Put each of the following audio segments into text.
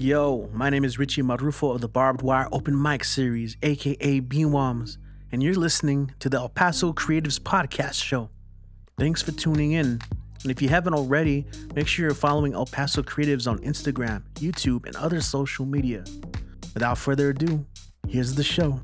Yo, my name is Richie Marrufo of the Barbed Wire Open Mic Series, aka Beanwams, and you're listening to the El Paso Creatives Podcast Show. Thanks for tuning in. And if you haven't already, make sure you're following El Paso Creatives on Instagram, YouTube, and other social media. Without further ado, here's the show.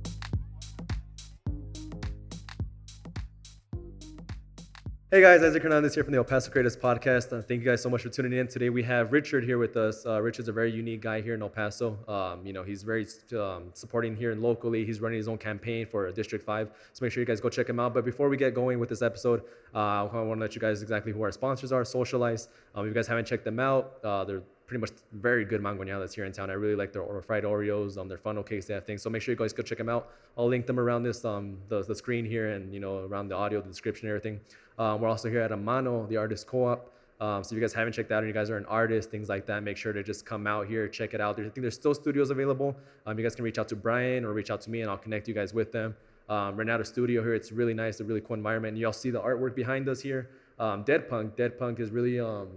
Hey guys, Isaac Hernandez here from the El Paso Creators Podcast. Uh, thank you guys so much for tuning in. Today we have Richard here with us. Uh, Richard's a very unique guy here in El Paso. Um, you know, he's very um, supporting here and locally. He's running his own campaign for District 5. So make sure you guys go check him out. But before we get going with this episode, uh, I want to let you guys exactly who our sponsors are, Social Ice. Um, if you guys haven't checked them out, uh, they're pretty much very good mangoñadas here in town. I really like their fried Oreos, um, their funnel cakes, they have things. So make sure you guys go check them out. I'll link them around this um the, the screen here and you know around the audio, the description, everything. Um, we're also here at Amano, the artist co-op. Um, so if you guys haven't checked out and you guys are an artist, things like that, make sure to just come out here, check it out. There, I think there's still studios available. Um, you guys can reach out to Brian or reach out to me and I'll connect you guys with them. Um, Renato Studio here, it's really nice, a really cool environment. And y'all see the artwork behind us here. Um, Dead Punk, Dead Punk is really um,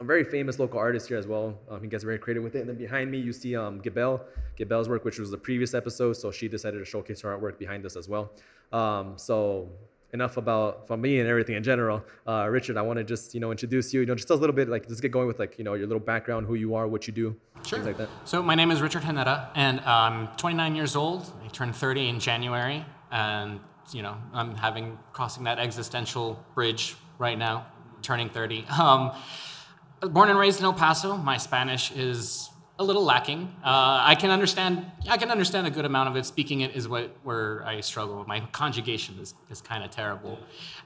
a very famous local artist here as well. Um, he gets very creative with it. And then behind me, you see um, Gibel, work, which was the previous episode. So she decided to showcase her artwork behind us as well. So enough about from me and everything in general. Uh, Richard, I want to just you know introduce you. You know, just a little bit like let's get going with like you know your little background, who you are, what you do, sure. things like that. So my name is Richard Genera, and I'm 29 years old. I turned 30 in January, and you know I'm having crossing that existential bridge right now, turning 30. Um, born and raised in El Paso. My Spanish is a little lacking. Uh, I can understand. I can understand a good amount of it. Speaking it is what where I struggle. My conjugation is is kind of terrible.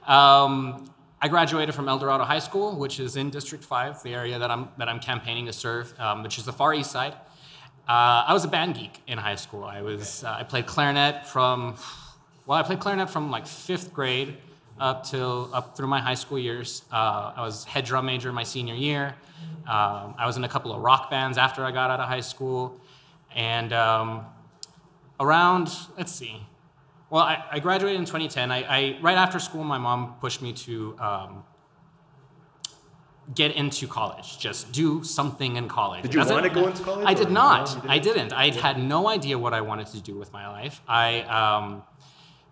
Um, I graduated from El Dorado High School, which is in District Five, the area that I'm that I'm campaigning to serve, um, which is the Far East Side. Uh, I was a band geek in high school. I was uh, I played clarinet from well, I played clarinet from like fifth grade up till up through my high school years. Uh, I was head drum major my senior year. Um, I was in a couple of rock bands after I got out of high school, and um, around let's see. Well, I, I graduated in 2010. I, I, right after school, my mom pushed me to um, get into college. Just do something in college. Did you want to go into college? I did not. No, I didn't. I had no idea what I wanted to do with my life. I um,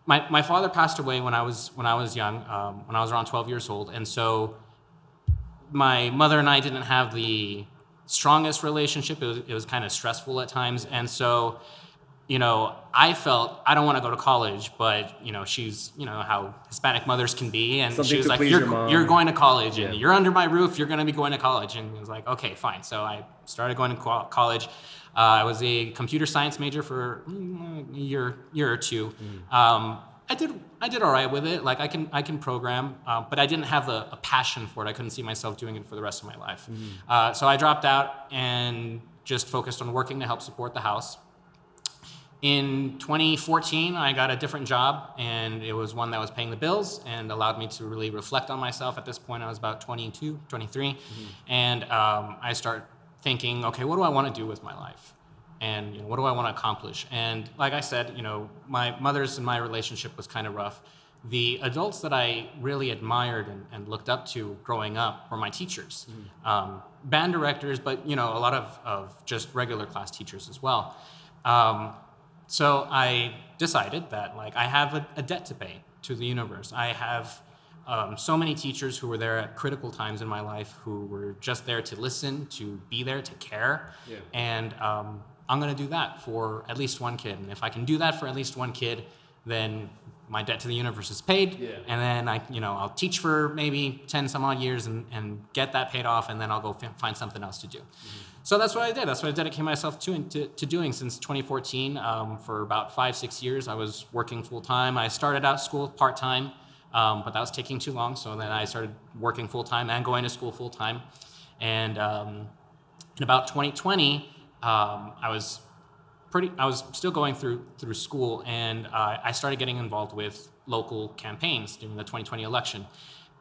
my, my father passed away when I was when I was young, um, when I was around 12 years old, and so my mother and I didn't have the strongest relationship. It was, it was kind of stressful at times, and so you know I felt I don't want to go to college, but you know she's you know how Hispanic mothers can be, and Something she was like, "You're your you're going to college, and you're under my roof. You're going to be going to college," and I was like, "Okay, fine." So I started going to co- college. Uh, I was a computer science major for mm, a year year or two. Um, I did I did all right with it. Like I can I can program, uh, but I didn't have a, a passion for it. I couldn't see myself doing it for the rest of my life. Uh, so I dropped out and just focused on working to help support the house. In 2014, I got a different job, and it was one that was paying the bills and allowed me to really reflect on myself. At this point, I was about 22, 23, and um, I start thinking, okay, what do I want to do with my life? and you know, what do I want to accomplish? And like I said, you know, my mother's and my relationship was kind of rough. The adults that I really admired and, and looked up to growing up were my teachers, um, band directors, but you know, a lot of, of just regular class teachers as well. Um, so I decided that like I have a, a debt to pay to the universe. I have um, so many teachers who were there at critical times in my life who were just there to listen, to be there, to care. Yeah. And um, I'm going to do that for at least one kid. And if I can do that for at least one kid, then my debt to the universe is paid. Yeah. And then I, you know, I'll teach for maybe 10 some odd years and, and get that paid off. And then I'll go f- find something else to do. So that's what I did. That's what I dedicated myself to, to, to doing since 2014. Um, for about five, six years, I was working full time. I started out school part time, um, but that was taking too long. So then I started working full time and going to school full time. And um, in about 2020, um, I was pretty. I was still going through through school, and uh, I started getting involved with local campaigns during the 2020 election,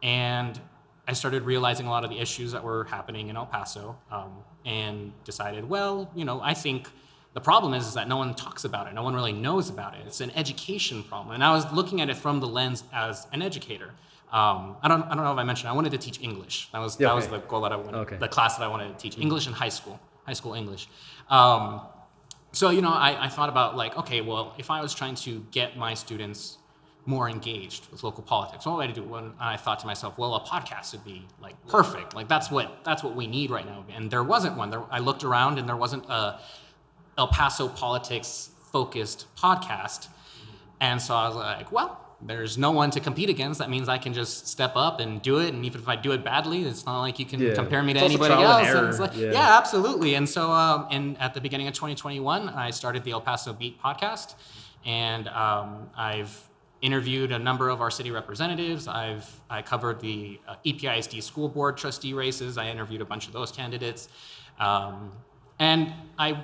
and I started realizing a lot of the issues that were happening in El Paso, um, and decided, well, you know, I think the problem is, is that no one talks about it. No one really knows about it. It's an education problem, and I was looking at it from the lens as an educator. Um, I don't, I don't know if I mentioned. I wanted to teach English. That was Yeah, that was the goal that I wanted. Okay. The class that I wanted to teach English in high school. high school English. Um, so you know, I, I thought about like, okay, well, if I was trying to get my students more engaged with local politics, what would I do? When I thought to myself, well, a podcast would be like perfect. Like that's what that's what we need right now. And there wasn't one. There, I looked around and there wasn't a El Paso politics focused podcast. And so I was like, well, there's no one to compete against. That means I can just step up and do it. And even if I do it badly, it's not like you can Yeah. compare me to anybody else. And like, Yeah. yeah. absolutely. And so, um, and at the beginning of 2021, I started the El Paso Beat podcast, and um, I've interviewed a number of our city representatives. I've I covered the uh, EPISD school board trustee races. I interviewed a bunch of those candidates, um, and I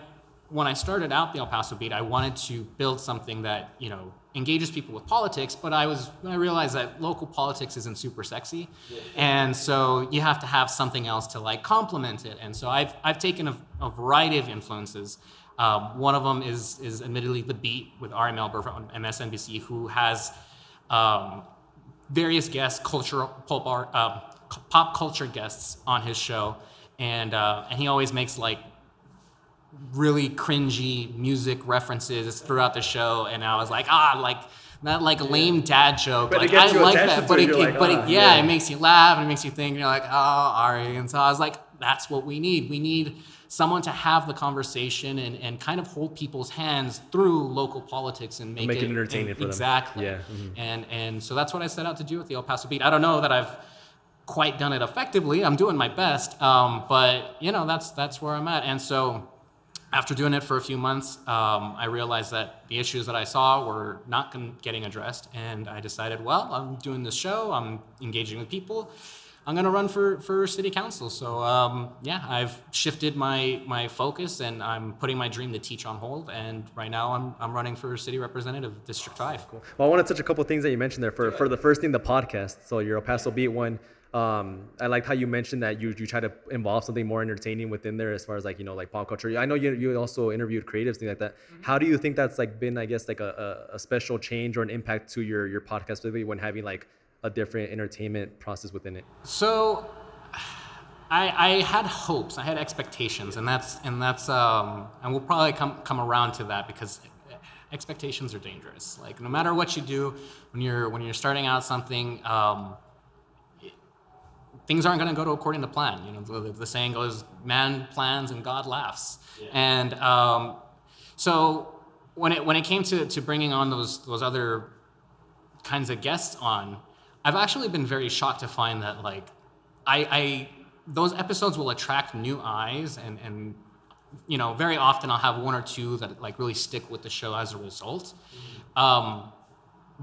when I started out the El Paso Beat, I wanted to build something that you know engages people with politics. But I was I realized that local politics isn't super sexy, and so you have to have something else to like complement it. And so I've I've taken a, a variety of influences. Um, one of them is is admittedly the Beat with Ari Melber on MSNBC, who has um, various guests, cultural pop, art, uh, pop culture guests on his show, and uh, and he always makes like really cringy music references throughout the show, and I was like, ah, like not like a lame dad joke. But like I like that, but it, it, like, but it, ah, yeah, yeah. it makes you laugh and it makes you think. And you're like, oh, Ari, and so I was like, that's what we need. We need someone to have the conversation and, and kind of hold people's hands through local politics and make, Make it it entertaining for them. exactly. Yeah, mhm. And and so that's what I set out to do with the El Paso Beat. I don't know that I've quite done it effectively. I'm doing my best, um, but you know that's that's where I'm at. And so after doing it for a few months, um, I realized that the issues that I saw were not getting addressed, and I decided, well, I'm doing this show. I'm engaging with people. I'm gonna run for, for city council. So um, yeah, I've shifted my my focus, and I'm putting my dream to teach on hold. And right now, I'm I'm running for city representative, District Five. Cool. Well, I want to touch a couple things that you mentioned there. For for the first thing, the podcast. So your El Paso Beat one. Um, I liked how you mentioned that you you try to involve something more entertaining within there, as far as like you know like pop culture. I know you you also interviewed creatives things like that. How do you think that's like been I guess like a, a, special change or an impact to your your podcast, specifically when having like a different entertainment process within it? So, I, I had hopes, I had expectations, and that's and that's um, and we'll probably come come around to that because expectations are dangerous. Like no matter what you do, when you're when you're starting out something, um, things aren't going to go to according to plan. You know, the, the saying goes, "Man plans and God laughs," and um, so when it when it came to to bringing on those those other kinds of guests on, I've actually been very shocked to find that like I, I those episodes will attract new eyes and and you know very often I'll have one or two that like really stick with the show as a result. Um,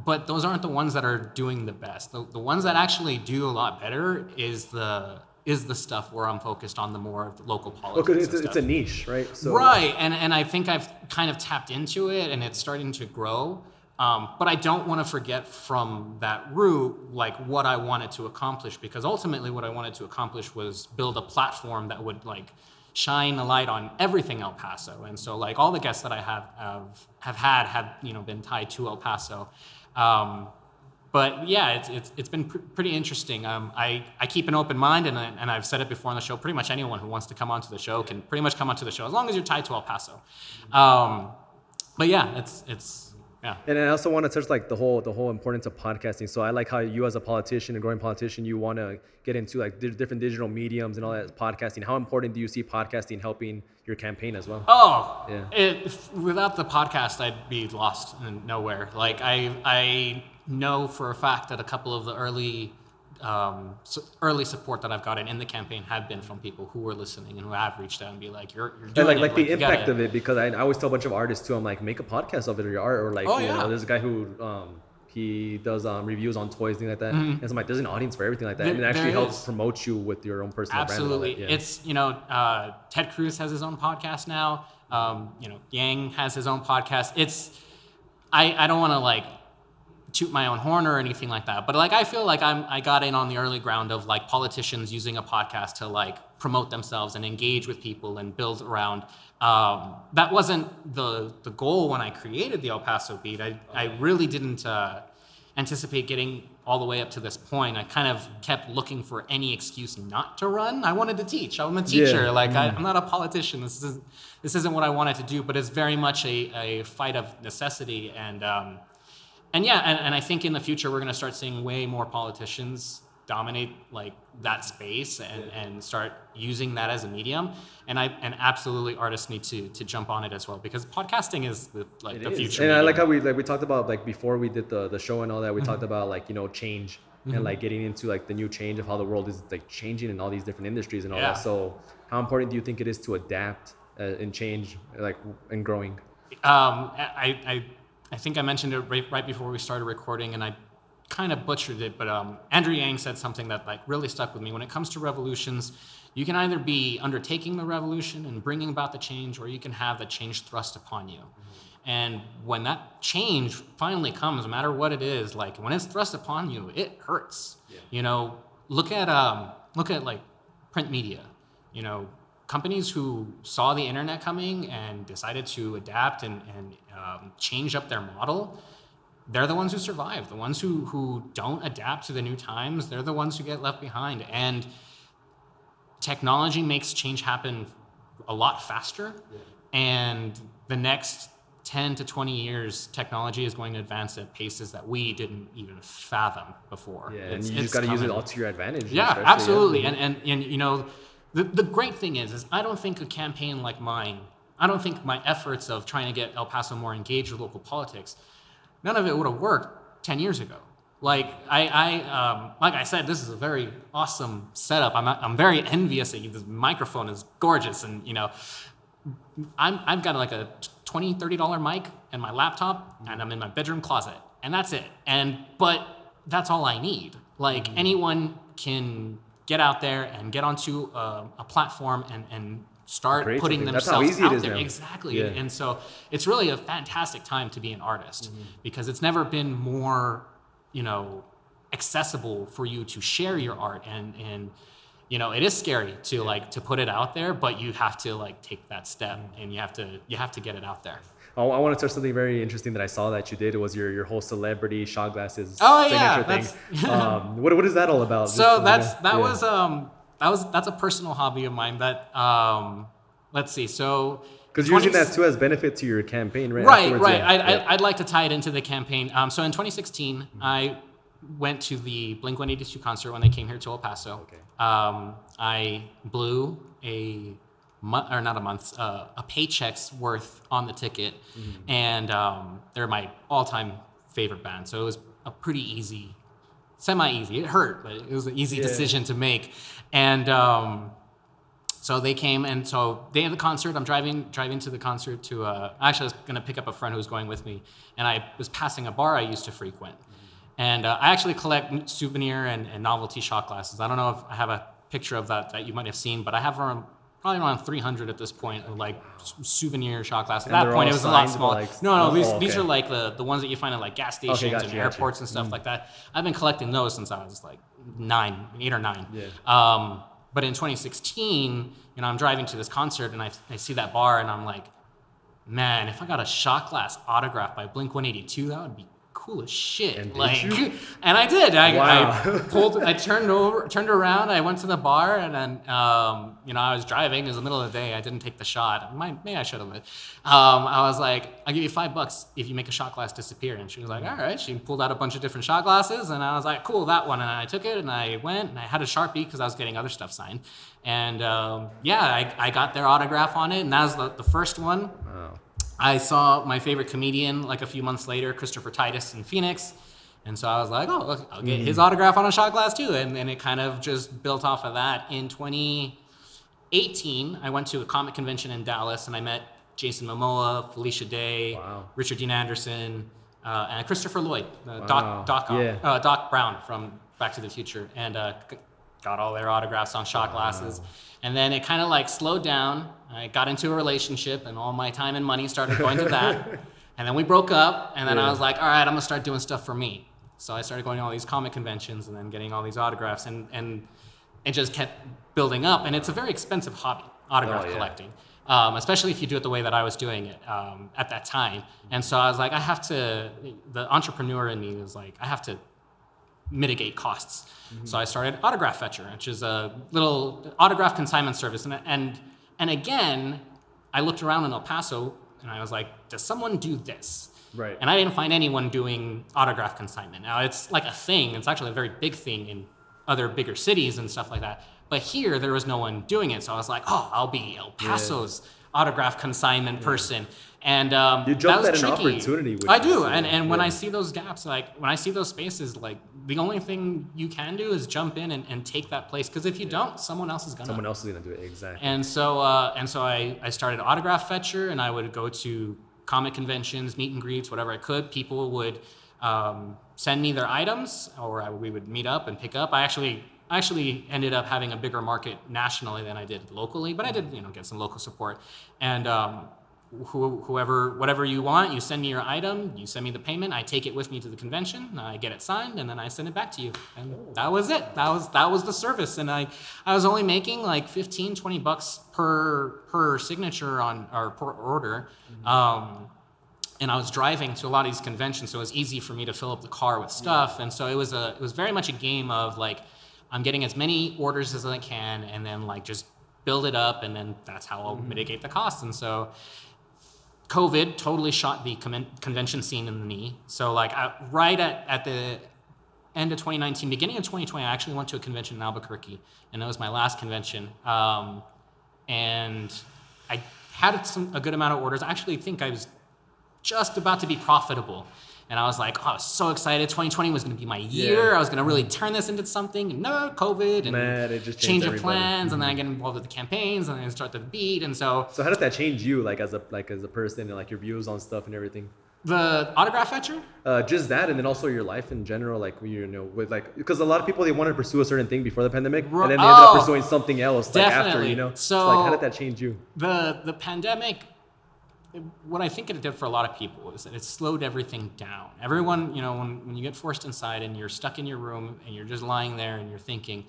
but those aren't the ones that are doing the best. The, the ones that actually do a lot better is the is the stuff where I'm focused on the more of the local politics. because it's, a- it's a niche, right? So Right, and and I think I've kind of tapped into it, and it's starting to grow. Um, but I don't want to forget from that root, like what I wanted to accomplish, because ultimately what I wanted to accomplish was build a platform that would like shine a light on everything El Paso. And so like all the guests that I have have, have had have you know been tied to El Paso. Um, but yeah, it's, it's, it's been pr- pretty interesting. Um, I, I keep an open mind, and, and I've said it before on the show. Pretty much anyone who wants to come onto the show can pretty much come onto the show as long as you're tied to El Paso. Um, but yeah, it's it's yeah. And I also want to touch like the whole the whole importance of podcasting. So I like how you as a politician, a growing politician, you want to get into like di- different digital mediums and all that podcasting. How important do you see podcasting helping your campaign as well? Oh, Yeah. it, without the podcast, I'd be lost in nowhere. Like I, I know for a fact that a couple of the early, um, su- early support that I've gotten in the campaign have been from people who were listening and who have reached out and be like, "You're, you're doing like it. like the you impact of it because I, I always tell a bunch of artists too. I'm like make a podcast of it or your art or like Oh, you yeah. know there's a guy who um he does um reviews on toys things like that. And so I'm like there's an audience for everything like that. and it Mm-hmm. Actually helps is. promote you with your own personal brand. and all that, Absolutely. yeah. It's, you know, uh, Ted Cruz has his own podcast now. Um, you know, Yang has his own podcast. It's, I, I don't want to like toot my own horn or anything like that, but like I feel like I'm, I got in on the early ground of like politicians using a podcast to like promote themselves and engage with people and build around. Um, that wasn't the the goal when I created the El Paso Beat. I, I really didn't. Uh, anticipate getting all the way up to this point. I kind of kept looking for any excuse not to run. I wanted to teach. I'm a teacher. Yeah. Like I, I'm not a politician. This isn't this isn't what I wanted to do. But it's very much a, a fight of necessity. And um, and yeah, and, and I think in the future we're going to start seeing way more politicians dominate like that space and, and start using that as a medium. And I and absolutely artists need to to jump on it as well because podcasting is the like It the is. future. And I like how we like we talked about like before we did the the show and all that. We Mm-hmm. talked about like you know change and like getting into like the new change of how the world is like changing in all these different industries and all Yeah. that. So how important do you think it is to adapt uh, and change like and growing? Um, I, I, I think I mentioned it right, right before we started recording, and I kind of butchered it. But um, Andrew Yang said something that like really stuck with me. When it comes to revolutions, you can either be undertaking the revolution and bringing about the change, or you can have the change thrust upon you. And when that change finally comes, no matter what it is, like when it's thrust upon you, it hurts. You know, look at um, look at like print media. You know, companies who saw the internet coming and decided to adapt and, and um, change up their model, they're the ones who survive. The ones who, who don't adapt to the new times, they're the ones who get left behind. And technology makes change happen a lot faster. And the next 10 to 20 years, technology is going to advance at paces that we didn't even fathom before. Yeah, and you it's just got to use it all to your advantage. Yeah, absolutely. And, and and you know, the the great thing is, is I don't think a campaign like mine, I don't think my efforts of trying to get El Paso more engaged with local politics, none of it would have worked ten years ago. Like I, I um, like I said, this is a very awesome setup. I'm I'm very envious that you, this microphone is gorgeous, and you know, I'm I've got like a 20 30 dollar mic and my laptop and I'm in my bedroom closet and that's it and but that's all I need like anyone can get out there and get onto a, a platform and and start putting something. That's how themselves out there. now. exactly. Yeah. and so it's really a fantastic time to be an artist mm-hmm. because it's never been more you know accessible for you to share your art. And and you know it is scary to like to put it out there but you have to like take that step mm-hmm. and you have to you have to get it out there I, I want to touch something very interesting that I saw that you did. It was your your whole celebrity shot glasses Oh, yeah, signature thing. um, what what is that all about? so Just, that's yeah, that yeah. was um that was that's a personal hobby of mine that um let's see so Because you're using that too as benefit to your campaign, right? right afterwards? right Yeah, I, yeah. I, i'd like to tie it into the campaign um, so in 2016 i went to the blink 182 concert when they came here to el paso Okay. um, i blew a month or not a month uh, a paycheck's worth on the ticket Mm-hmm. and um, they're my all-time favorite band so it was a pretty easy semi-easy it hurt but it was an easy Yeah. decision to make and um, so they came, and so day of the concert, I'm driving driving to the concert to. Uh, actually, I was gonna pick up a friend who was going with me, and I was passing a bar I used to frequent, and uh, I actually collect souvenir and, and novelty shot glasses. I don't know if I have a picture of that that you might have seen, but I have around, probably around 300 at this point like souvenir shot glasses. At And that point, it was a lot smaller. like- no, no, oh, these, oh, these are like the the ones that you find at like gas stations gotcha, and gotcha. airports and Mm. stuff like that. I've been collecting those since I was like nine, eight or nine. Yeah. Um, but in 2016, you know, I'm driving to this concert and I, I see that bar and I'm like, man, if I got a shot glass autograph by Blink 182, that would be cool as shit. And like, and I did. I, Wow. I pulled, I turned over, turned around, I went to the bar and then, um, you know, I was driving. It was the middle of the day. I didn't take the shot. Might, maybe I should have. Um, I was like, I'll give you five bucks if you make a shot glass disappear. And she was like, all right. She pulled out a bunch of different shot glasses and I was like, cool, that one. And I took it and I went and I had a Sharpie because I was getting other stuff signed. And um, yeah, I, I got their autograph on it. And that was the, the first one. Wow. I saw my favorite comedian like a few months later, Christopher Titus in Phoenix. And so I was like, oh, look, I'll get his autograph on a shot glass too. And then it kind of just built off of that. In 2018, I went to a comic convention in Dallas and I met Jason Momoa, Felicia Day, Wow. Richard Dean Anderson, uh, and Christopher Lloyd, uh, Wow. Doc, Doc, Yeah. uh, Doc Brown from Back to the Future. And uh, got all their autographs on shot glasses. And then it kind of like slowed down. I got into a relationship, and all my time and money started going to that. and then we broke up, and then I was like, all right, I'm gonna start doing stuff for me. So I started going to all these comic conventions and then getting all these autographs, and and it just kept building up. And it's a very expensive hobby, autograph Oh, yeah. collecting. um, especially if you do it the way that I was doing it um, at that time. And so I was like, I have to. The entrepreneur in me was like, I have to mitigate costs. Mm-hmm. So I started Autograph Fetcher, which is a little autograph consignment service. And, and, and again, I looked around in El Paso and I was like, does someone do this? Right. And I didn't find anyone doing autograph consignment. Now it's like a thing. It's actually a very big thing in other bigger cities and stuff like that. But here there was no one doing it. So I was like, oh, I'll be El Paso's autograph consignment person. And um, You jumped that was at an tricky. opportunity with I do, and and when. I see those gaps, like when I see those spaces, like the only thing you can do is jump in and, and take that place. Because if you don't, someone else is gonna. Someone else is gonna do it exactly. And so, uh, and so I, I started Autograph Fetcher, and I would go to comic conventions, meet and greets, whatever I could. People would um, send me their items, or I, we would meet up and pick up. I actually, I actually ended up having a bigger market nationally than I did locally, but I did, you know, get some local support. And um, who, whoever, whatever you want, you send me your item, you send me the payment, I take it with me to the convention, I get it signed, and then I send it back to you. And that was it. That was that was the service. And I, I was only making like 15, 20 bucks per per signature on or per order. Um, and I was driving to a lot of these conventions, so it was easy for me to fill up the car with stuff. And so it was a it was very much a game of like I'm getting as many orders as I can, and then like just build it up, and then that's how I'll mitigate the cost. And so COVID totally shot the con- convention scene in the knee. So like I, right at, at the end of 2019, beginning of 2020, I actually went to a convention in Albuquerque, and that was my last convention. Um, and I had some, a good amount of orders. I actually think I was just about to be profitable. And I was like, oh, I was so excited. 2020 was going to be my year. Yeah. I was going to really turn this into something. And no, COVID and Man, it just changed change of everybody. plans. And then I get involved with the campaigns and then I start the beat. And so So how did that change you, like as a like as a person, and like your views on stuff and everything? the autograph fetcher, Uh, just that, and then also your life in general, like you know, with like because a lot of people they wanted to pursue a certain thing before the pandemic, and then they ended up oh, pursuing something else like after, definitely. you know. So- like, how did that change you? the the pandemic what i think it did for a lot of people is that it slowed everything down. Everyone you know when, when you get forced inside and you're stuck in your room and you're just lying there and you're thinking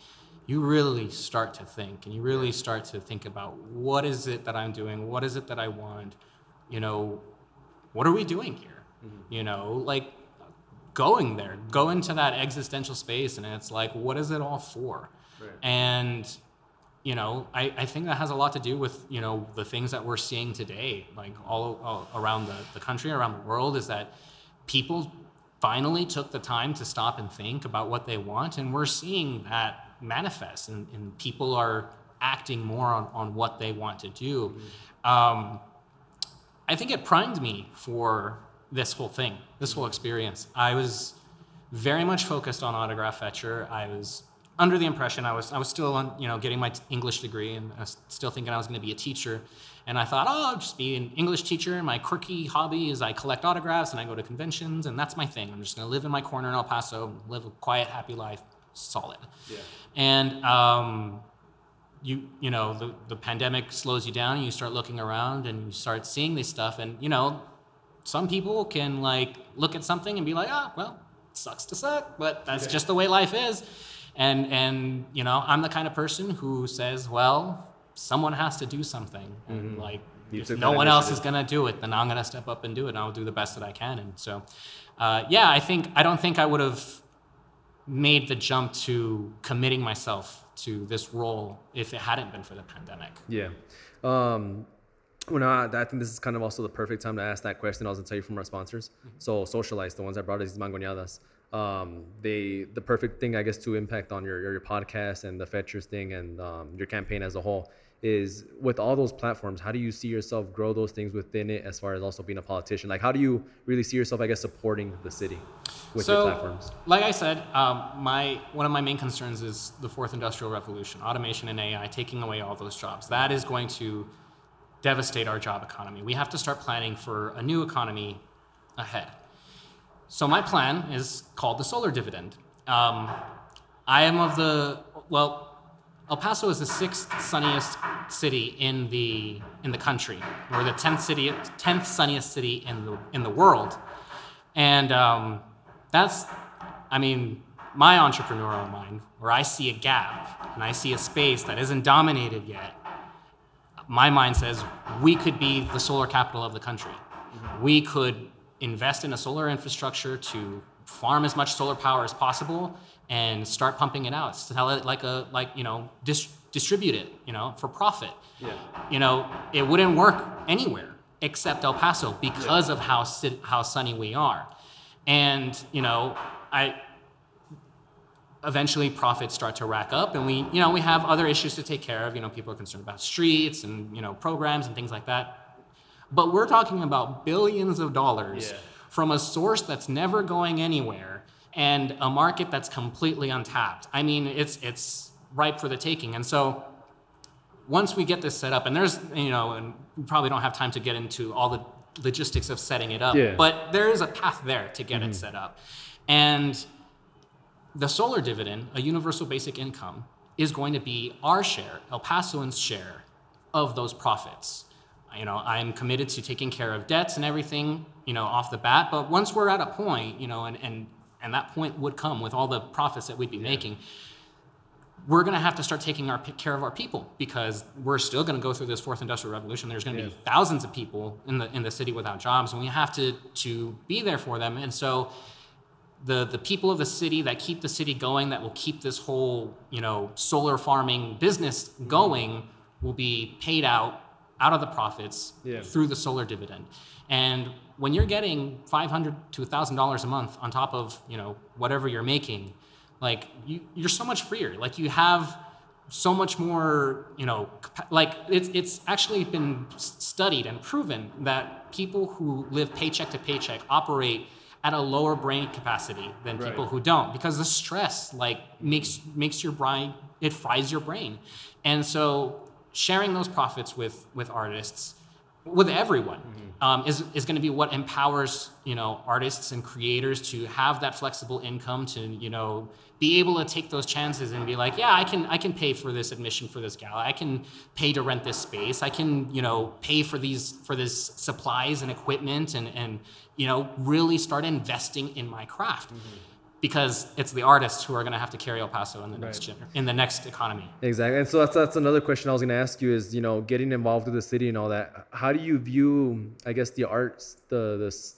you really start to think and you really start to think about what is it that i'm doing? What is it that i want? You know what are we doing here? Mm-hmm. You know like going there go into that existential space and it's like what is it all for? And you know I, I think that has a lot to do with you know the things that we're seeing today like all, all around the, the country around the world is that people finally took the time to stop and think about what they want and we're seeing that manifest and, and people are acting more on, on what they want to do um, I think it primed me for this whole thing, this whole experience. I was very much focused on autograph fetcher. I was under the impression I was I was still on, you know, getting my t- English degree and I was still thinking I was going to be a teacher. And I thought, oh, I'll just be an English teacher. And my quirky hobby is I collect autographs and I go to conventions, and that's my thing. I'm just going to live in my corner in El Paso, live a quiet, happy life, solid. Yeah. And um, you you know the, the pandemic slows you down and you start looking around and you start seeing this stuff and you know some people can like look at something and be like oh well sucks to suck but that's just the way life is and and you know i'm the kind of person who says well someone has to do something and like You if no one else is going to do it then i'm going to step up and do it and i'll do the best that i can and so uh, yeah i think i don't think i would have made the jump to committing myself to this role if it hadn't been for the pandemic. Yeah. Um, well, no, I, I think this is kind of also the perfect time to ask that question. I was gonna tell you from our sponsors. So, Social Ice, the ones that brought us these mangoñadas, um, they the perfect thing, I guess, to impact on your your, your podcast and the Fetchers thing and um, your campaign as a whole is with all those platforms. How do you see yourself grow those things within it, as far as also being a politician? Like, how do you really see yourself, I guess, supporting the city with so, your platforms? like I said, um, my one of my main concerns is the fourth industrial revolution, automation and AI taking away all those jobs. That is going to devastate our job economy. We have to start planning for a new economy ahead. So my plan is called the solar dividend. Um, I am of the well. El Paso is the sixth sunniest city in the in the country. We're the tenth city, tenth sunniest city in the in the world, and um, that's, I mean, my entrepreneurial mind, where I see a gap and I see a space that isn't dominated yet. my mind says we could be the solar capital of the country. We could invest in a solar infrastructure to farm as much solar power as possible and start pumping it out. Sell it like a like you know dis- distribute it you know for profit. Yeah. You know it wouldn't work anywhere except El Paso because of how how sunny we are, and you know I eventually profits start to rack up and we you know we have other issues to take care of you know people are concerned about streets and you know programs and things like that but we're talking about billions of dollars Yeah. from a source that's never going anywhere and a market that's completely untapped i mean it's it's ripe for the taking and so once we get this set up and there's you know and we probably don't have time to get into all the logistics of setting it up Yeah. but there is a path there to get it mm-hmm. set up and the solar dividend, a universal basic income, is going to be our share, El Pasoans' share of those profits. You know, I'm committed to taking care of debts and everything, you know, off the bat. But once we're at a point, you know, and and and that point would come with all the profits that we'd be making, we're going to have to start taking our care of our people because we're still going to go through this fourth industrial revolution. There's going to be thousands of people in the in the city without jobs, and we have to to be there for them. And so the the people of the city that keep the city going, that will keep this whole you know solar farming business mm-hmm. going, will be paid out out of the profits Yeah. through the solar dividend. And when you're getting five hundred to thousand dollars a month on top of you know whatever you're making, like you, you're so much freer. Like you have so much more you know like it's it's actually been studied and proven that people who live paycheck to paycheck operate at a lower brain capacity than Right. people who don't because the stress like makes makes your brain it fries your brain and so sharing those profits with with artists with everyone um, is, is going to be what empowers you know artists and creators to have that flexible income to you know be able to take those chances and be like yeah i can i can pay for this admission for this gala i can pay to rent this space. I can you know pay for these for this supplies and equipment and and you know really start investing in my craft because it's the artists who are going to have to carry el paso in the next Right. gener- in the next economy Exactly. And so that's that's another question I was going to ask you is, you know, getting involved with the city and all that. How do you view, I guess, the arts, the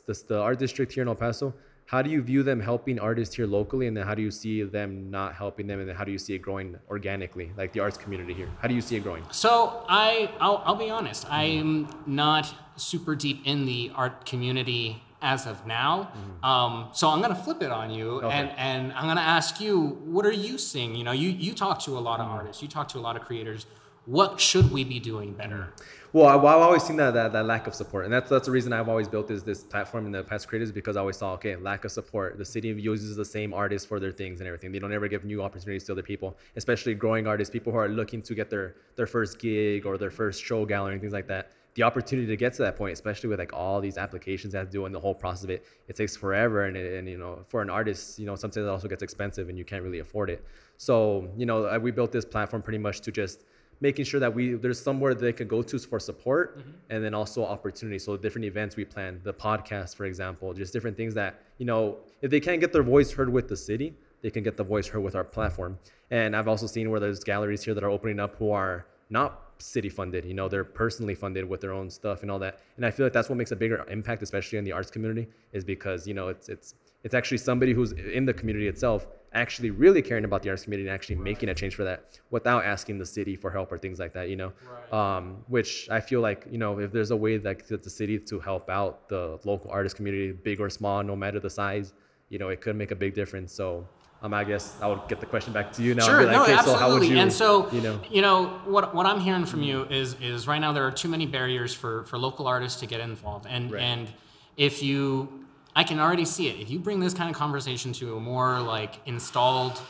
the the, the art district here in El Paso? How do you view them helping artists here locally, and then how do you see them not helping them, and then how do you see it growing organically, like the arts community here? How do you see it growing? So I, I'll, I'll be honest. I'm not super deep in the art community as of now. Um, so I'm gonna flip it on you, Okay. and and I'm gonna ask you, what are you seeing? You know, you you talk to a lot of artists, you talk to a lot of creators. What should we be doing better? Well, I, I've always seen that, that that lack of support, and that's that's the reason I've always built this this platform in the past creators because I always saw okay lack of support. The city uses the same artists for their things and everything. They don't ever give new opportunities to other people, especially growing artists, people who are looking to get their their first gig or their first show gallery and things like that. The opportunity to get to that point, especially with like all these applications that do and the whole process of it, it takes forever. And, and you know, for an artist, you know, sometimes it also gets expensive and you can't really afford it. So you know, uh, we built this platform pretty much to just making sure that we there's somewhere they can go to for support and then also opportunity so different events we plan the podcast for example just different things that you know if they can't get their voice heard with the city they can get the voice heard with our platform and i've also seen where there's galleries here that are opening up who are not city funded you know they're personally funded with their own stuff and all that. And i feel like that's what makes a bigger impact especially in the arts community is because you know it's it's it's actually somebody who's in the community itself actually really caring about the arts community and actually making a change for that without asking the city for help or things like that you know? Um, which i feel like you know if there's a way that that the city to help out the local artist community big or small no matter the size you know it could make a big difference. So um, i guess i would get the question back to you now Sure, like, no, okay, so how would absolutely. you and so, you know you know, what what I'm hearing from you is is right now there are too many barriers for for local artists to get involved, and Right. and if you, I can already see it. If you bring this kind of conversation to a more like installed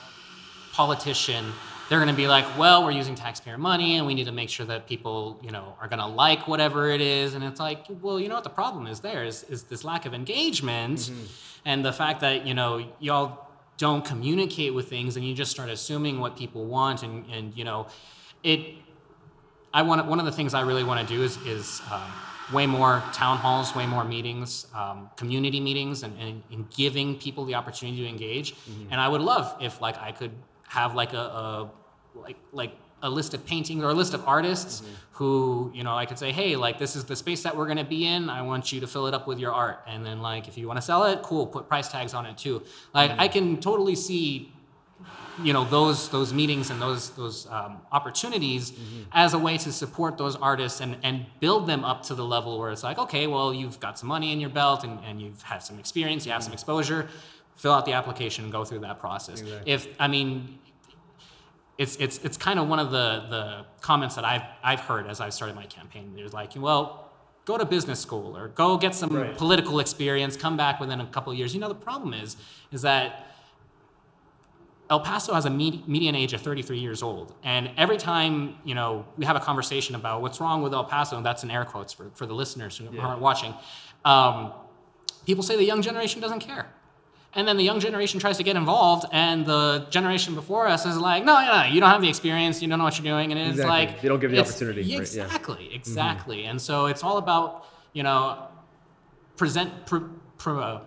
politician, they're going to be like, well, we're using taxpayer money and we need to make sure that people, you know, are going to like whatever it is. And it's like, well, you know what the problem is there is, is this lack of engagement and the fact that, you know, y'all don't communicate with things and you just start assuming what people want and, and you know, it, I want one of the things I really want to do is is um, way more town halls, way more meetings, um, community meetings, and, and, and giving people the opportunity to engage. And I would love if like I could have like a, a like like a list of paintings or a list of artists mm-hmm. who you know I could say, hey, like this is the space that we're gonna be in. I want you to fill it up with your art, and then like if you want to sell it, cool, put price tags on it too. Like mm-hmm. I can totally see you know those those meetings and those those um, opportunities mm-hmm. as a way to support those artists and and build them up to the level where it's like okay well you've got some money in your belt and, and you've had some experience you have some exposure. Fill out the application and go through that process. If i mean it's it's it's kind of one of the the comments that I've I've heard as I've started my campaign. There's like, well, go to business school or go get some Right. political experience, come back within a couple of years. You know, the problem is is that El Paso has a med- median age of 33 years old, and every time you know we have a conversation about what's wrong with El Paso, and that's in air quotes for, for the listeners who aren't watching, um, people say the young generation doesn't care. And then the young generation tries to get involved, and the generation before us is like, no, no, no, you don't have the experience, you don't know what you're doing, and it's Exactly. like They don't give the opportunity, yeah, right, yeah. Exactly, exactly. And so it's all about you know present pro, pro, uh,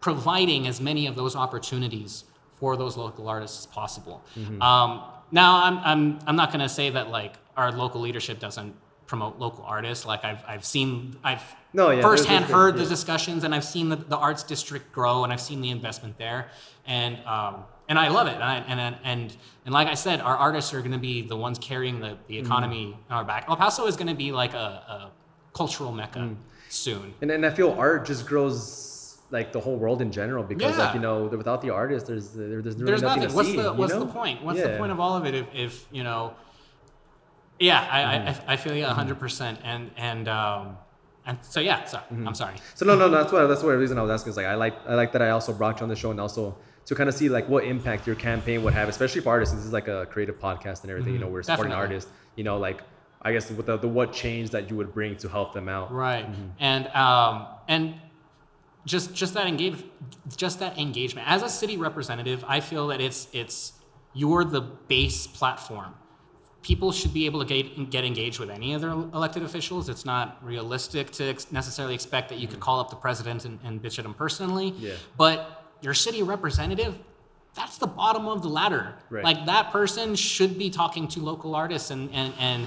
providing as many of those opportunities for those local artists as possible. Mm-hmm. Um, now, I'm, I'm, I'm not going to say that like our local leadership doesn't promote local artists. Like I've, I've seen, I've No, yeah, firsthand heard the discussions, and I've seen the, the arts district grow, and I've seen the investment there, and um, and I love it. And I, and and and like I said, our artists are going to be the ones carrying the, the Mm-hmm. economy on our back. El Paso is going to be like a, a cultural mecca Mm. soon. And and I feel art just grows like the whole world in general because like you know without the artist there's there, there's really There's nothing, nothing. to What's see. the What's know? the point? What's Yeah. the point of all of it if, if you know? Yeah, I, Mm-hmm. I, I feel you 100 percent, and and um, and so yeah. So Mm-hmm. I'm sorry. So no, no, no, that's what that's what the reason I was asking is like I like I like that I also brought you on the show and also to kind of see like what impact your campaign would have, especially for artists. This is like a creative podcast and everything. You know, we're supporting Mm-hmm. Definitely. artists. You know, like I guess with the, the what change that you would bring to help them out. Right, Mm-hmm. and um, and just just that engage, just that engagement. As a city representative, I feel that it's it's you're the base platform. People should be able to get, get engaged with any of their elected officials. It's not realistic to ex- necessarily expect that you could call up the president and, and bitch at him personally. Mm-hmm. Yeah. But your city representative, that's the bottom of the ladder. Right. Like that person should be talking to local artists and, and, and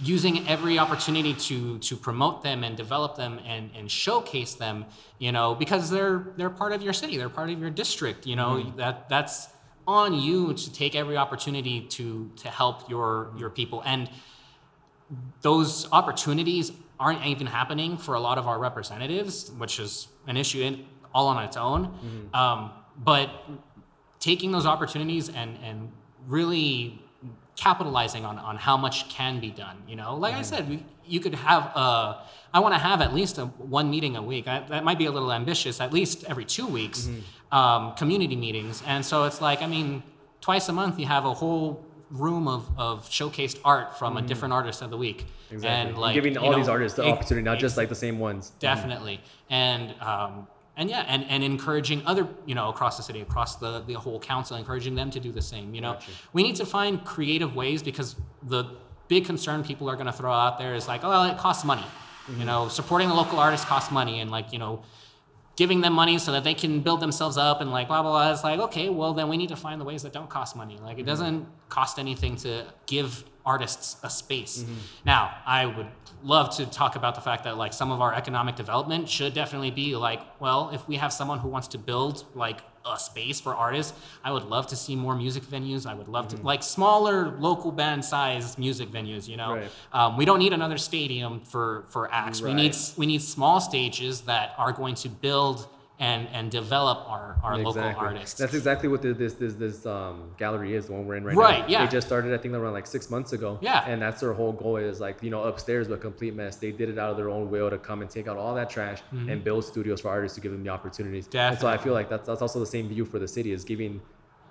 using every opportunity to to promote them and develop them and, and showcase them, you know, because they're they're part of your city, they're part of your district, you know, that that's on you to take every opportunity to to help your your people and those opportunities aren't even happening for a lot of our representatives, which is an issue in, all on its own. Mm-hmm. Um, but taking those opportunities and and really capitalizing on, on how much can be done. You know, like I mm-hmm. said, we, you could have a, I want to have at least a one meeting a week. I, that might be a little ambitious. At least every two weeks, mm-hmm. Um, community meetings. And so it's like, I mean, twice a month you have a whole room of, of showcased art from a different artist of the week. Exactly. And like giving all know, these artists the ex- opportunity, not just like the same ones. definitely and um, and yeah and, and encouraging other you know across the city across the, the whole council encouraging them to do the same you know Gotcha. we need to find creative ways because the big concern people are going to throw out there is like oh well, it costs money you know supporting the local artists costs money and like you know giving them money so that they can build themselves up and like blah blah blah. It's like okay well then we need to find the ways that don't cost money. Like it mm-hmm. doesn't cost anything to give artists a space. Mm-hmm. Now i would love to talk about the fact that like some of our economic development should definitely be like well if we have someone who wants to build like a space for artists. I would love to see more music venues. I would love to like smaller local band size music venues you know? Right. um, we don't need another stadium for for acts. We need we need small stages that are going to build and and develop our our local artists. That's exactly what the, this this this um, gallery is, the one we're in right, Right, now. yeah. They just started, I think, around like six months ago. Yeah. And that's their whole goal is like, you know, upstairs, but a complete mess. They did it out of their own will to come and take out all that trash and build studios for artists to give them the opportunities. And so I feel like that's, that's also the same view for the city is giving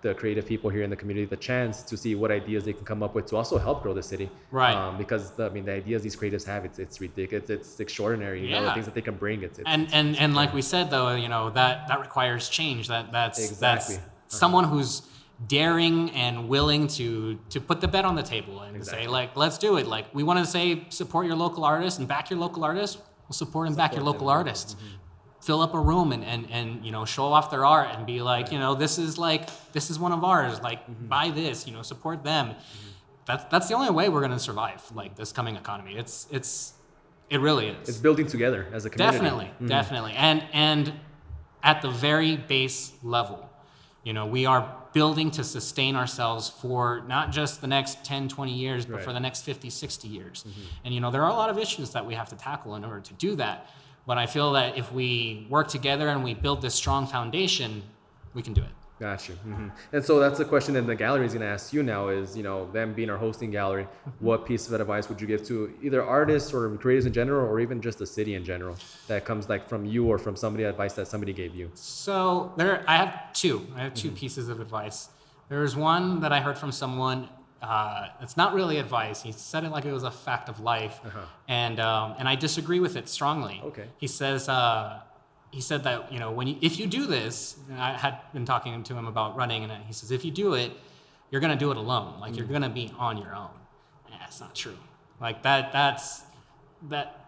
the creative people here in the community the chance to see what ideas they can come up with to also help grow the city. Right. Um, because the, I mean, the ideas these creatives have, it's it's ridiculous. It's, it's extraordinary. You know, the things that they can bring. It's, it's and and and like we said though, you know that that requires change. That that's Exactly. that's someone who's daring and willing to to put the bet on the table and Exactly. say like let's do it. Like we want to say support your local artists and back your local artists. We'll support and back your Support local yeah. artists. Fill up a room and, and and you know show off their art and be like you know this is like this is one of ours like Mm-hmm. buy this you know support them mm-hmm. that's that's the only way we're gonna survive like this coming economy. It's it's it really is. It's building together as a community. Definitely, mm-hmm. definitely. And and at the very base level, you know, we are building to sustain ourselves for not just the next 10, 20 years, but Right. for the next 50, 60 years. Mm-hmm. And you know, there are a lot of issues that we have to tackle in order to do that. But I feel that if we work together and we build this strong foundation, we can do it. Got you. hmm And so that's the question that the gallery is going to ask you now is, you know, them being our hosting gallery, what piece of advice would you give to either artists or creators in general, or even just the city in general that comes like from you or from somebody advice that somebody gave you? So there, I have two. I have 2 pieces of advice. There's one that I heard from someone. Uh, it's not really advice. He said it like it was a fact of life, and um, and I disagree with it strongly. Okay. He says uh, he said that you know when you, if you do this, and I had been talking to him about running, and he says if you do it, you're gonna do it alone. Like you're gonna be on your own. Yeah, that's not true. Like that. That's that.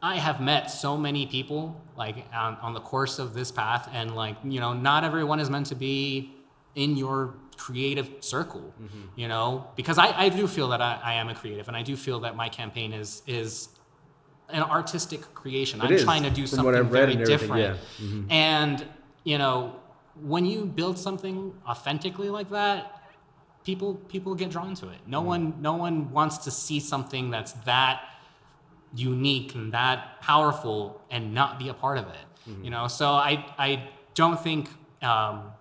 I have met so many people like on, on the course of this path, and like you know, not everyone is meant to be in your creative circle. You know, because I, I do feel that I, I am a creative, and I do feel that my campaign is is an artistic creation. I'm is, trying to do something very different. yeah. Mm-hmm. And you know, when you build something authentically like that, people people get drawn to it. Mm-hmm. No one no one wants to see something that's that unique and that powerful and not be a part of it. Mm-hmm. You know, so I I don't think um,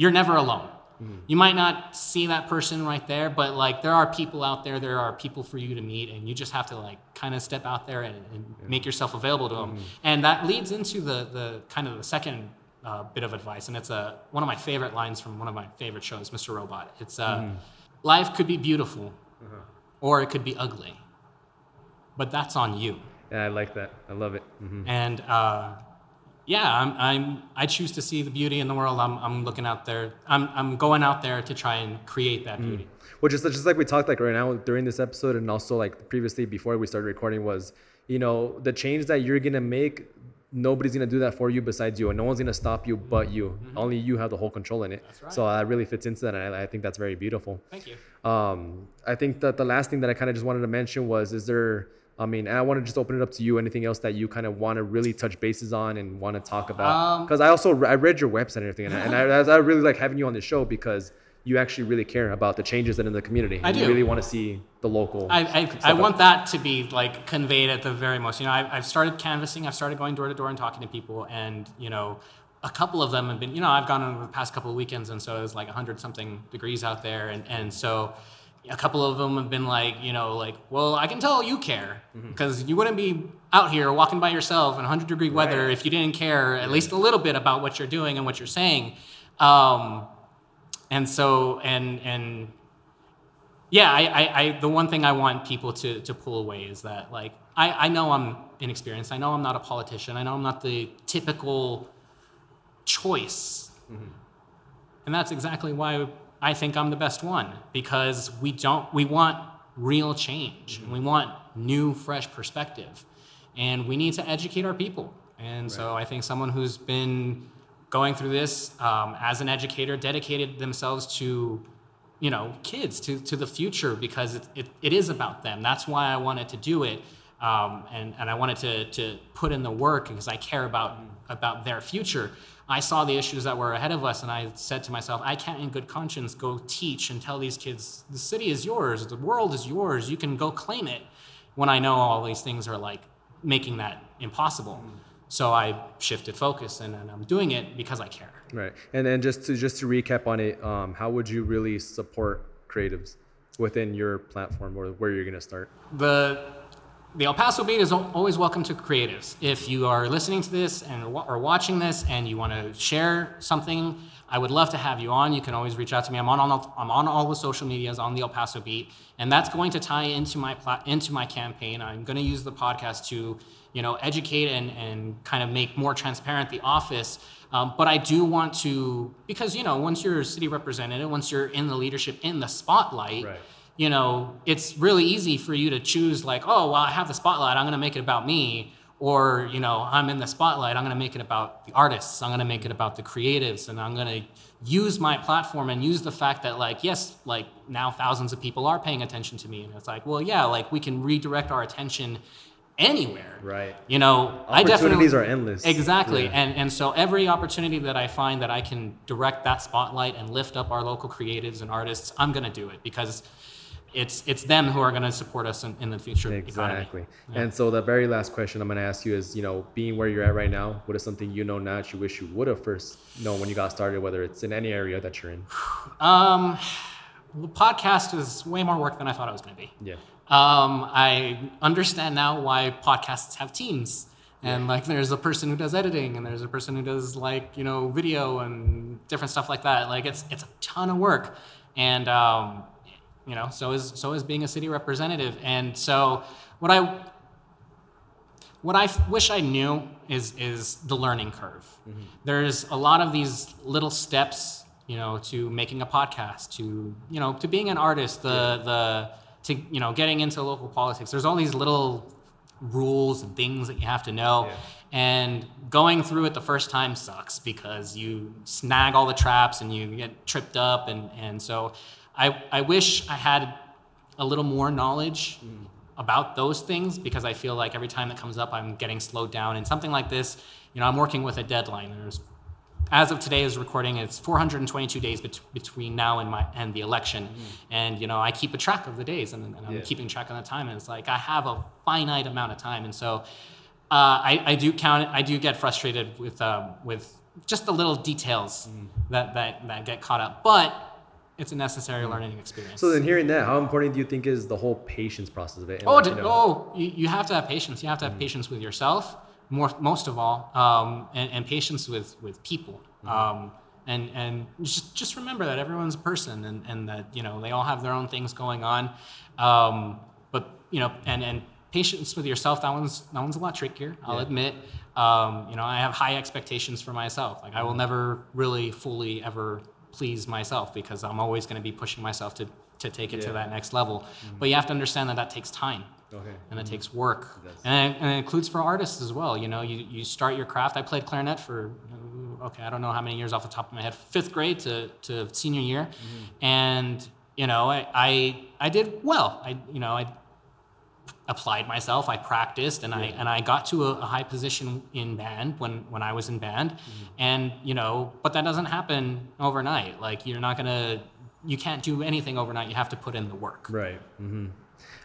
you're never alone. Mm-hmm. You might not see that person right there, but like there are people out there, there are people for you to meet, and you just have to like kind of step out there and, and make yourself available to them. Mm-hmm. And that leads into the the kind of the second uh, bit of advice, and it's a one of my favorite lines from one of my favorite shows, Mr. Robot. It's uh, Mm-hmm. life could be beautiful, Uh-huh. or it could be ugly, but that's on you. Yeah, I like that. I love it. hmm And uh, yeah, I'm, I'm I choose to see the beauty in the world. I'm, I'm looking out there. I'm, I'm going out there to try and create that beauty. Mm. Which is just like we talked like right now during this episode and also like previously before we started recording was, you know, the change that you're gonna make, nobody's gonna do that for you besides you, and no one's gonna stop you but you. Mm-hmm. Only you have the whole control in it. That's right. So uh, that really fits into that, and I, I think that's very beautiful. Thank you. Um, I think that the last thing that I kind of just wanted to mention was, is there? I mean, I want to just open it up to you. Anything else that you kind of want to really touch bases on and want to talk about? Um, Because I also I read your website and everything, and, I, and I, I really like having you on the show because you actually really care about the changes that in the community. I and You do. really want to see the local. I, I, I want up. that to be like conveyed at the very most. You know, I've, I've started canvassing. I've started going door to door and talking to people, and you know, a couple of them have been. You know, I've gone over the past couple of weekends, and so it was like hundred something degrees out there, and and so. A couple of them have been like, you know, like, well, I can tell you care Mm-hmm. because you wouldn't be out here walking by yourself in 100 degree weather Right. if you didn't care at least a little bit about what you're doing and what you're saying. Um, and so, and and yeah, I, I, I the one thing I want people to to pull away is that like I, I know I'm inexperienced. I know I'm not a politician. I know I'm not the typical choice. And that's exactly why I think I'm the best one because we don't we want real change. and We want new fresh perspective. And we need to educate our people. And so I think someone who's been going through this um, as an educator dedicated themselves to you know kids to, to the future because it, it, it is about them that's why i wanted to do it um, and, and i wanted to, to put in the work because i care about about their future i saw the issues that were ahead of us and i said to myself i can't in good conscience go teach and tell these kids the city is yours the world is yours you can go claim it when i know all these things are like making that impossible so i shifted focus and, and i'm doing it because i care Right. And then just to just to recap on it, um, how would you really support creatives within your platform or where you're gonna start? the the El Paso Beat is always welcome to creatives. If you are listening to this and or watching this and you want to share something, I would love to have you on. You can always reach out to me. I'm on all, I'm on all the social medias on the El Paso Beat, and that's going to tie into my into my campaign. I'm going to use the podcast to you know educate and and kind of make more transparent the office. Um, but I do want to because you know once you're a city representative, once you're in the leadership in the spotlight Right. You know, it's really easy for you to choose like, oh, well, I have the spotlight, I'm going to make it about me, or you know i'm in the spotlight i'm going to make it about the artists i'm going to make it about the creatives and i'm going to use my platform and use the fact that like yes like now thousands of people are paying attention to me and it's like well yeah like we can redirect our attention anywhere Right. you know i definitely Opportunities are endless. Exactly. Yeah. And and so every opportunity that I find that I can direct that spotlight and lift up our local creatives and artists, I'm going to do it because it's it's them who are going to support us in, in the future. Exactly. And so the very last question I'm going to ask you is, you know, being where you're at right now, what is something you know now that you wish you would have first known when you got started, whether it's in any area that you're in? Um, the podcast is way more work than I thought it was going to be. Yeah. Um, I understand now why podcasts have teams. And like, there's a person who does editing, and there's a person who does like you know video and different stuff like that. Like, it's it's a ton of work, and um, you know, so is so is being a city representative. And so, what I what I f- wish I knew is is the learning curve. Mm-hmm. There's a lot of these little steps, you know, to making a podcast, to you know, to being an artist, the the to you know, getting into local politics. There's all these little rules and things that you have to know. Yeah. And going through it the first time sucks because you snag all the traps and you get tripped up and and so I I wish I had a little more knowledge about those things because I feel like every time that comes up, I'm getting slowed down. And something like this, you know, I'm working with a deadline. There's, as of today's recording, it's 422 days bet- between now and my and the election, and you know, I keep a track of the days and, and I'm. Yeah. keeping track of the time. And it's like I have a finite amount of time, and so uh, I, I do count. I do get frustrated with um, with just the little details Mm-hmm. that, that that get caught up, but it's a necessary learning experience. So then hearing that, how important do you think is the whole patience process of it? And Oh, like, you know- oh, you, you have to have patience. You have to have patience with yourself, more, most of all, um, and, and patience with with people. Um, and and just just remember that everyone's a person, and, and that you know they all have their own things going on. Um, but you know, and and patience with yourself. That one's that one's a lot trickier. I'll Yeah. admit. Um, you know, I have high expectations for myself. Like I will never really fully ever please myself because I'm always going to be pushing myself to to take it to that next level. But you have to understand that that takes time. Okay. and it takes work. And it, and it includes for artists as well. You know you, you start your craft. I played clarinet for okay i don't know how many years off the top of my head. Fifth grade to, to senior year. Mm-hmm. and you know I, I i did well. I you know i applied myself i practiced and i and i got to a, a high position in band when when i was in band. Mm-hmm. and you know but that doesn't happen overnight. Like you're not gonna you can't do anything overnight. You have to put in the work. Right. hmm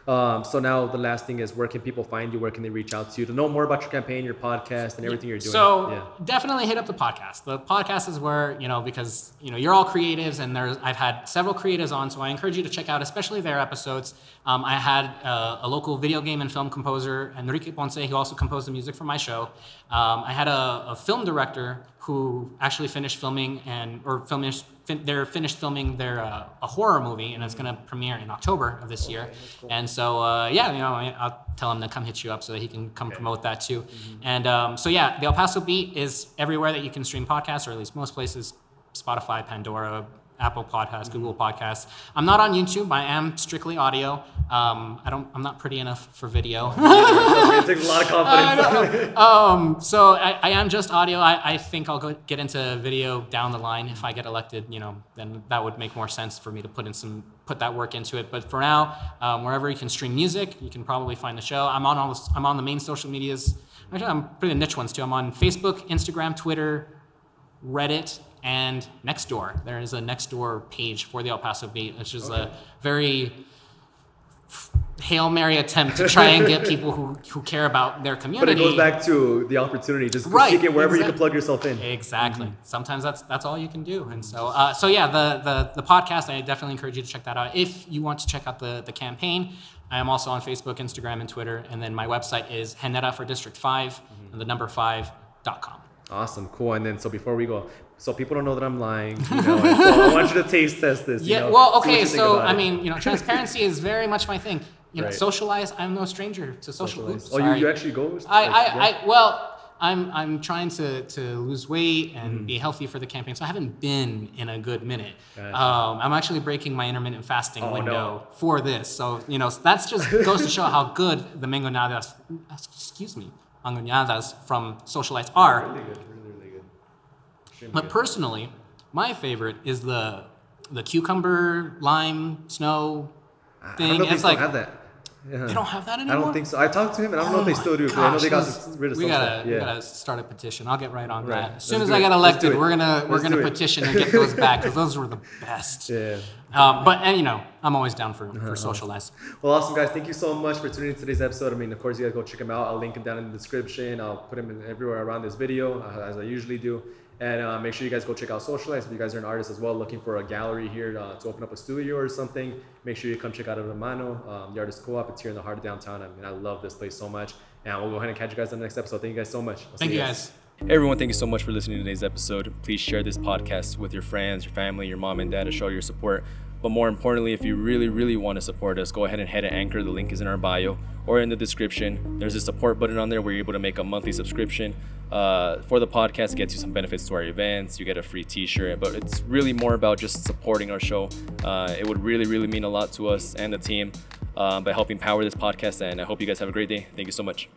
Um, so now the last thing is where can people find you? Where can they reach out to you to know more about your campaign, your podcast, and everything you're doing? So yeah. definitely hit up the podcast. The podcast is where you know because you know you're all creatives, and there's I've had several creatives on, so I encourage you to check out, especially their episodes. Um, I had uh, a local video game and film composer, Enrique Ponce, who also composed the music for my show. Um, I had a, a film director who actually finished filming and or finished fin- they're finished filming their uh, a horror movie, and it's going to premiere in October of this year. And so uh, yeah, you know I'll tell him to come hit you up so that he can come promote that too. And um, so yeah, the El Paso Beat is everywhere that you can stream podcasts, or at least most places: Spotify, Pandora, Apple Podcasts, Google Podcasts. I'm not on YouTube. I am strictly audio. Um, I don't. I'm not pretty enough for video. it takes a lot of confidence. um, so I, I am just audio. I, I think I'll go get into video down the line if I get elected. You know, then that would make more sense for me to put in some put that work into it. But for now, um, wherever you can stream music, you can probably find the show. I'm on all. The, I'm on the main social medias. Actually, I'm pretty niche ones too. I'm on Facebook, Instagram, Twitter, Reddit, and Nextdoor. There is a Nextdoor page for the El Paso Beat, which is a very hail mary attempt to try and get people who, who care about their community. but it goes back to the opportunity. Just Right, it wherever you can plug yourself in. Exactly. Mm-hmm. Sometimes that's that's all you can do, and so uh, so yeah, the, the the podcast. I definitely encourage you to check that out. If you want to check out the the campaign, I am also on Facebook, Instagram, and Twitter, and then my website is Genera for District 5 Mm-hmm. and the number five dot com. Awesome, cool. And then so before we go, so people don't know that I'm lying. You know, so I want you to taste test this. you Yeah. know, well, okay. So I mean, you know, transparency is very much my thing. You know, Right. Social Ice. I'm no stranger to social. Socialize. Oh, you, you actually go? I, like, I, yeah? I, well, I'm, I'm trying to, to lose weight and Mm-hmm. be healthy for the campaign, so I haven't been in a good minute. Gotcha. Um, I'm actually breaking my intermittent fasting Oh, window no. for this, so you know that's just goes to show how good the mango nadas. Excuse me, manguñadas from Social Ice are. Really good, really. Extremely But good. personally, my favorite is the the cucumber lime snow thing. I thing. don't know if they it's still like have that. Yeah. they don't have that anymore. I don't think so. I talked to him, and I don't know if Oh they my still do. 'cause I know they got gosh, rid of we some gotta, stuff. we gotta start a petition. I'll get right on Right. that. As Let's soon as I it. get elected, we're gonna we're Let's gonna petition and get those back because those were the best. Yeah. Um, but and you know, I'm always down for Uh-huh. for Social Ice. Well, awesome, guys. Thank you so much for tuning in to today's episode. I mean, of course, you guys go check him out. I'll link him down in the description. I'll put him in everywhere around this video, uh, as I usually do. And uh, make sure you guys go check out Social Ice. If you guys are an artist as well, looking for a gallery here uh, to open up a studio or something, make sure you come check out Amano, um, the Artist Co-op. It's here in the heart of downtown. I mean, I love this place so much. And we'll go ahead and catch you guys on the next episode. Thank you guys so much. I'll Thank you guys. Hey everyone, thank you so much for listening to today's episode. Please share this podcast with your friends, your family, your mom and dad to show your support. But more importantly, if you really, really want to support us, go ahead and head to Anchor. The link is in our bio or in the description. There's a support button on there where you're able to make a monthly subscription. Uh, for the podcast, gets you some benefits to our events. You get a free T-shirt, but it's really more about just supporting our show. Uh, it would really, really mean a lot to us and the team uh, by helping power this podcast. And I hope you guys have a great day. Thank you so much.